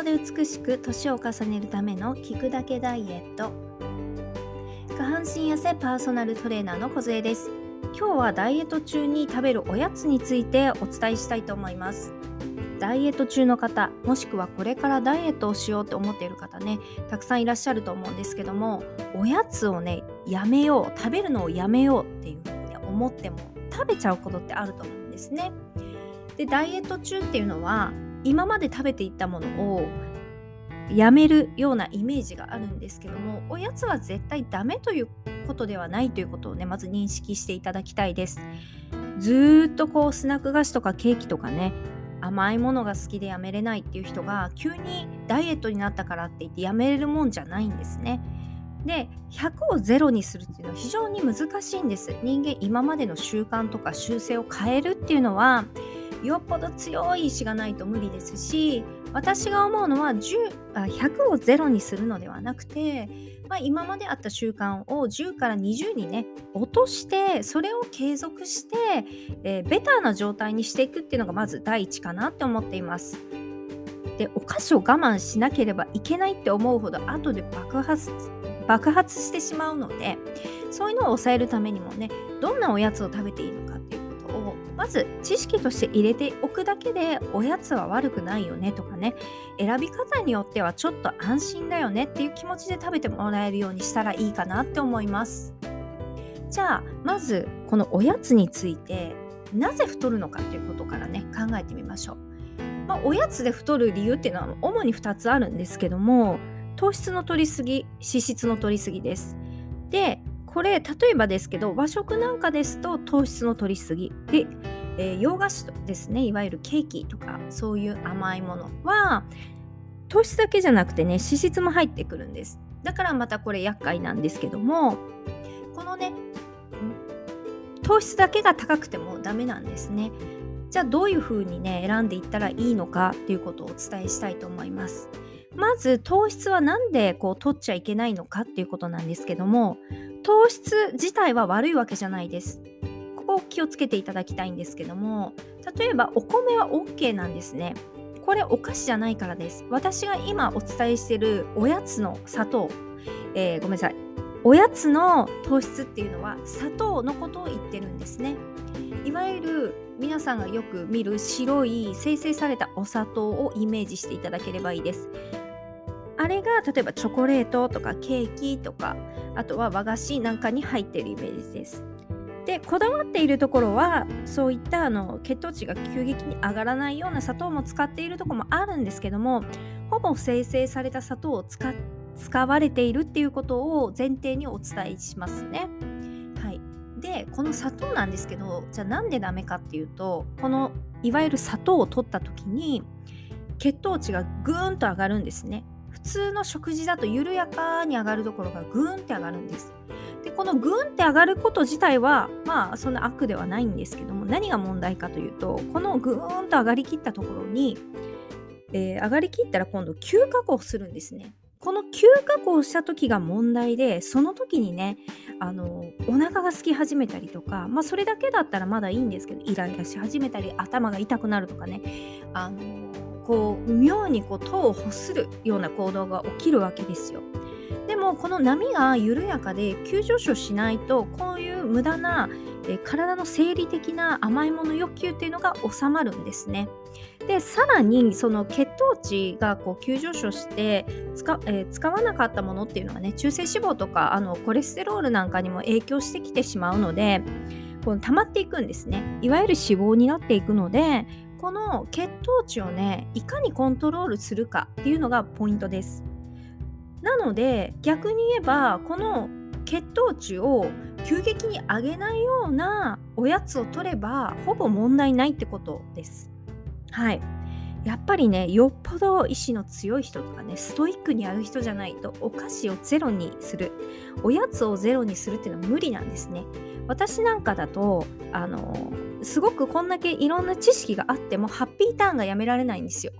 康で美しく年を重ねるための聞くだけダイエット。下半身痩せパーソナルトレーナーの小杖です。今日はダイエット中に食べるおやつについてお伝えしたいと思います。ダイエット中の方もしくはこれからダイエットをしようって思っている方ねたくさんいらっしゃると思うんですけどもおやつをねやめよう食べるのをやめようっていうふうに、ね、思っても食べちゃうことってあると思うんですね。でダイエット中っていうのは今まで食べていたものをやめるようなイメージがあるんですけどもおやつは絶対ダメということではないということをねまず認識していただきたいですずっとこうスナック菓子とかケーキとかね甘いものが好きでやめれないっていう人が急にダイエットになったからって言ってやめれるもんじゃないんですね。で100を0にするっていうのは非常に難しいんです。人間今までの習慣とか習性を変えるっていうのはよっぽど強い意志がないと無理ですし私が思うのは10あ100を0にするのではなくて、まあ、今まであった習慣を10から20にね落としてそれを継続して、えー、ベターな状態にしていくっていうのがまず第一かなって思っています。でお菓子を我慢しなければいけないって思うほど後で爆発爆発してしまうのでそういうのを抑えるためにもねどんなおやつを食べていいのかっていうまず知識として入れておくだけでおやつは悪くないよねとかね。選び方によってはちょっと安心だよねっていう気持ちで食べてもらえるようにしたらいいかなって思います。じゃあまずこのおやつについてなぜ太るのかっていうことからね考えてみましょう、まあ、おやつで太る理由っていうのは主に2つあるんですけども糖質の取りすぎ脂質の取りすぎです。でこれ例えばですけど和食なんかですと糖質の取りすぎ。で、えー、洋菓子ですねいわゆるケーキとかそういう甘いものは糖質だけじゃなくてね脂質も入ってくるんです。だからまたこれ厄介なんですけどもこのね糖質だけが高くてもダメなんですね。じゃあどういうふうにね選んでいったらいいのかっていうことをお伝えしたいと思います。まず糖質は何でこう取っちゃいけないのかっていうことなんですけども糖質自体は悪いわけじゃないです。ここを気をつけていただきたいんですけども例えばお米は OK なんですね。これお菓子じゃないからです。私が今お伝えしてるおやつの砂糖、えー、ごめんなさい。おやつの糖質っていうのは砂糖のことを言ってるんですね。いわゆる皆さんがよく見る白い生成されたお砂糖をイメージしていただければいいです。あれが例えばチョコレートとかケーキとかあとは和菓子なんかに入ってるイメージです。でこだわっているところはそういったあの血糖値が急激に上がらないような砂糖も使っているところもあるんですけどもほぼ生成された砂糖を使使われているっていうことを前提にお伝えしますね。はい、でこの砂糖なんですけどじゃあなんでダメかっていうとこのいわゆる砂糖を取った時に血糖値がぐーんと上がるんですね。普通の食事だと緩やかに上がるところがぐーんって上がるんです。でこのぐーんって上がること自体はまあそんな悪ではないんですけども何が問題かというとこのぐーんと上がりきったところに、えー、上がりきったら今度急加工するんですね。この急加工した時が問題でその時にねあのお腹が空き始めたりとかまあそれだけだったらまだいいんですけどイライラし始めたり頭が痛くなるとかねあのこう妙にこう糖を欲するような行動が起きるわけですよ。でもこの波が緩やかで急上昇しないとこういう無駄なえ体の生理的な甘いもの欲求っていうのが収まるんですね。でさらにその血糖値がこう急上昇して使,、えー、使わなかったものっていうのがね中性脂肪とかあのコレステロールなんかにも影響してきてしまうのでこの溜まっていくんですねいわゆる脂肪になっていくのでこの血糖値をねいかにコントロールするかっていうのがポイントです。なので逆に言えばこの血糖値を急激に上げないようなおやつを取ればほぼ問題ないってことです。はい。やっぱりねよっぽど意志の強い人とかねストイックにやる人じゃないとお菓子をゼロにするおやつをゼロにするっていうのは無理なんですね。私なんかだとあのすごくこんだけいろんな知識があってもハッピーターンがやめられないんですよ。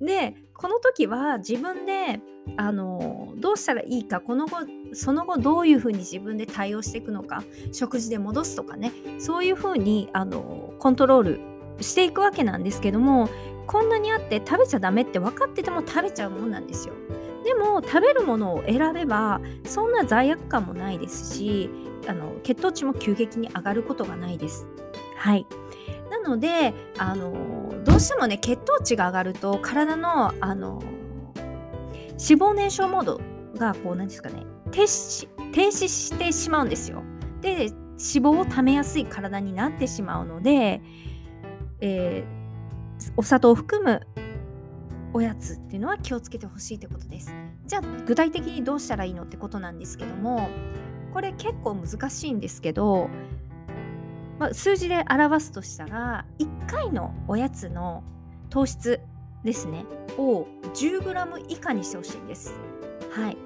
でこの時は自分であのどうしたらいいかこの後その後どういうふうに自分で対応していくのか食事で戻すとかねそういうふうにあのコントロールしていくわけなんですけどもこんなにあって食べちゃダメって分かってても食べちゃうもんなんですよでも食べるものを選べばそんな罪悪感もないですしあの血糖値も急激に上がることがないです。はい。なのであのどうしてもね血糖値が上がると体のあの脂肪燃焼モードがこう何ですかね停止停止してしまうんですよ。で脂肪をためやすい体になってしまうので、えー、お砂糖を含むおやつっていうのは気をつけてほしいってことです。じゃあ具体的にどうしたらいいのってことなんですけどもこれ結構難しいんですけど、まあ、数字で表すとしたら1回のおやつの糖質ですねを 10g 以下にしてほしいんです。はい、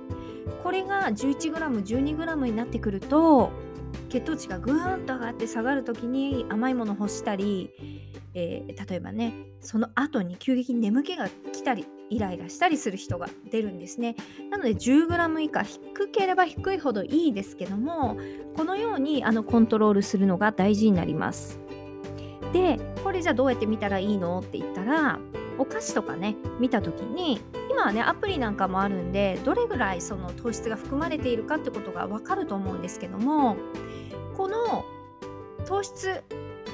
これが 11g、12g になってくると血糖値がぐーんと上がって下がる時に甘いものを欲したり、えー、例えばねその後に急激に眠気が来たりイライラしたりする人が出るんですね。なので 10g 以下低ければ低いほどいいですけどもこのようにあのコントロールするのが大事になります。でこれじゃあどうやって見たらいいの？って言ったらお菓子とかね見た時に今はねアプリなんかもあるんでどれぐらいその糖質が含まれているかってことが分かると思うんですけどもこの糖質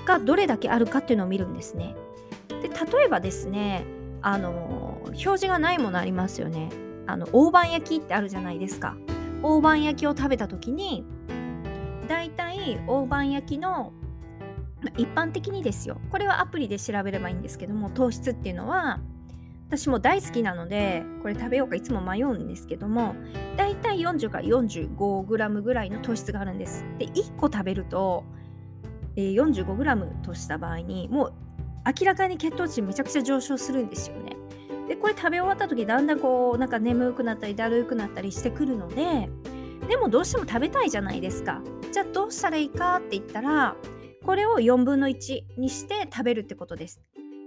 がどれだけあるかっていうのを見るんですね。で例えばですねあの表示がないものありますよね。あの大判焼きってあるじゃないですか。大判焼きを食べた時にだいたい大判焼きの一般的にですよこれはアプリで調べればいいんですけども糖質っていうのは私も大好きなのでこれ食べようかいつも迷うんですけどもだいたい40から 45g ぐらいの糖質があるんです。で1個食べると、えー、45g とした場合にもう明らかに血糖値めちゃくちゃ上昇するんですよね。でこれ食べ終わった時だんだんこうなんか眠くなったりだるくなったりしてくるのででもどうしても食べたいじゃないですか。じゃあどうしたらいいかって言ったらこれを4分の1にして食べるってことです。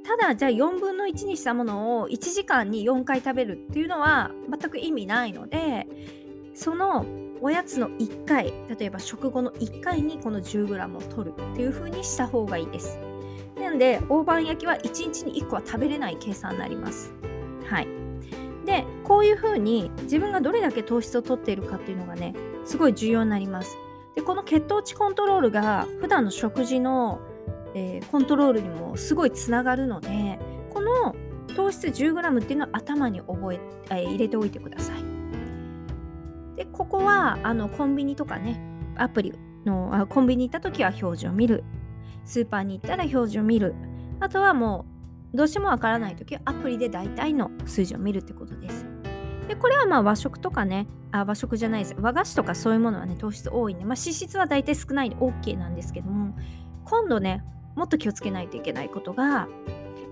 ただじゃあ4分の1にしたものを1時間に4回食べるっていうのは全く意味ないのでそのおやつの1回例えば食後の1回にこの 10g を取るっていう風にした方がいいです。なので大判焼きは1日に1個は食べれない計算になります。はい。でこういう風に自分がどれだけ糖質を取っているかっていうのがねすごい重要になります。でこの血糖値コントロールが普段の食事のえー、コントロールにもすごいつながるのでこの糖質 10g っていうのを頭に覚ええー、入れておいてください。でここはあのコンビニとかねアプリのあコンビニ行った時は表示を見るスーパーに行ったら表示を見るあとはもうどうしてもわからない時はアプリで大体の数字を見るってことです。でこれはまあ和食とかねあ和食じゃないです和菓子とかそういうものはね糖質多いんで、まあ、脂質は大体少ないんで OK なんですけども今度ねもっと気をつけないといけないことが、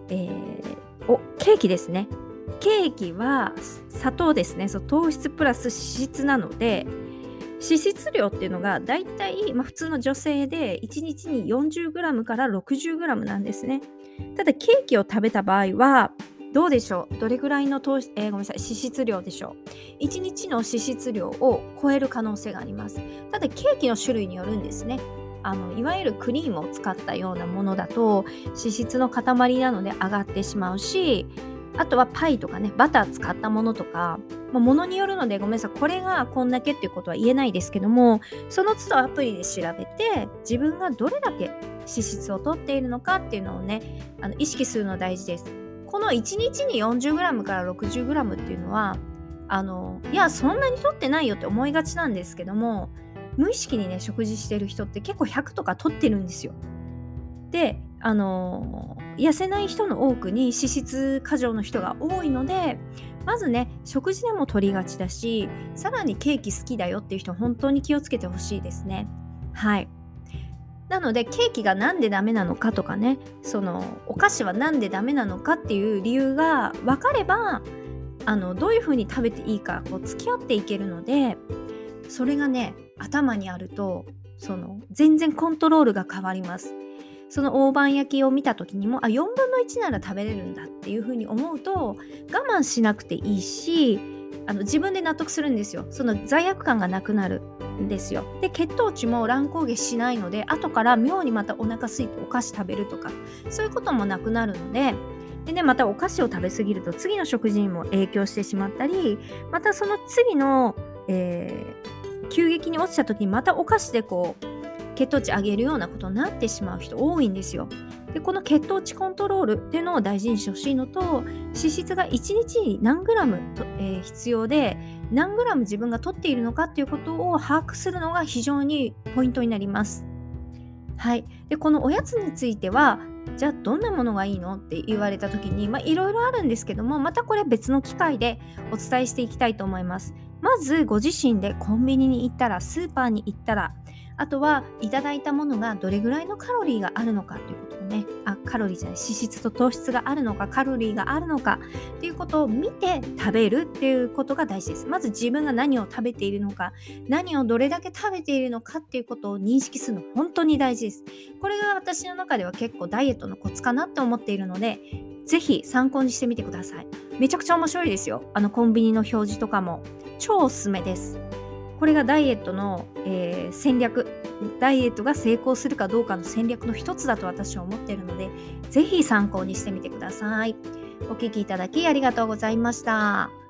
えー、おケーキですね。ケーキは砂糖ですね。そう糖質プラス脂質なので脂質量っていうのがだいたい、普通の女性で1日に 40g から 60g なんですね。ただケーキを食べた場合はどうでしょう？どれぐらいの糖、えー、ごめんなさい脂質量でしょう？1日の脂質量を超える可能性があります。ただケーキの種類によるんですね。あのいわゆるクリームを使ったようなものだと脂質の塊なので上がってしまうしあとはパイとかねバター使ったものとか、まあ、ものによるのでごめんなさいこれがこんだけっていうことは言えないですけどもその都度アプリで調べて自分がどれだけ脂質をとっているのかっていうのをねあの意識するの大事です。この1日に 40g から 60g っていうのはあのいやそんなにとってないよって思いがちなんですけども無意識にね食事してる人って結構100とか取ってるんですよ。であの痩せない人の多くに脂質過剰の人が多いのでまずね食事でも取りがちだしさらにケーキ好きだよっていう人本当に気をつけてほしいですね。はいなのでケーキが何でダメなのかとかねそのお菓子は何でダメなのかっていう理由が分かればあのどういうふうに食べていいかこう付き合っていけるのでそれがね頭にあるとその全然コントロールが変わります。その大判焼きを見た時にもあ4分の1なら食べれるんだっていうふうに思うと我慢しなくていいしあの自分で納得するんですよ。その罪悪感がなくなるんですよ。で血糖値も乱高下しないので後から妙にまたお腹空いてお菓子食べるとかそういうこともなくなるのででねまたお菓子を食べ過ぎると次の食事にも影響してしまったりまたその次の、えー、急激に落ちた時にまたお菓子でこう血糖値上げるようなことになってしまう人多いんですよ。でこの血糖値コントロールっていうのを大事にしてほしいのと脂質が1日に何グラムと、えー、必要で何グラム自分が取っているのかっていうことを把握するのが非常にポイントになります。はい、でこのおやつについてはじゃあどんなものがいいのって言われた時にいろいろあるんですけどもまたこれ別の機会でお伝えしていきたいと思います。まずご自身でコンビニに行ったらスーパーに行ったらあとはいただいたものがどれぐらいのカロリーがあるのかということをね。あカロリーじゃない脂質と糖質があるのかカロリーがあるのかっていうことを見て食べるっていうことが大事です。まず自分が何を食べているのか何をどれだけ食べているのかっていうことを認識するの本当に大事です。これが私の中では結構ダイエットのコツかなって思っているのでぜひ参考にしてみてください。めちゃくちゃ面白いですよ。あのコンビニの表示とかも。超おすすめです。これがダイエットの、えー、戦略ダイエットが成功するかどうかの戦略の一つだと私は思っているので是非参考にしてみてくださいお聴きいただきありがとうございました。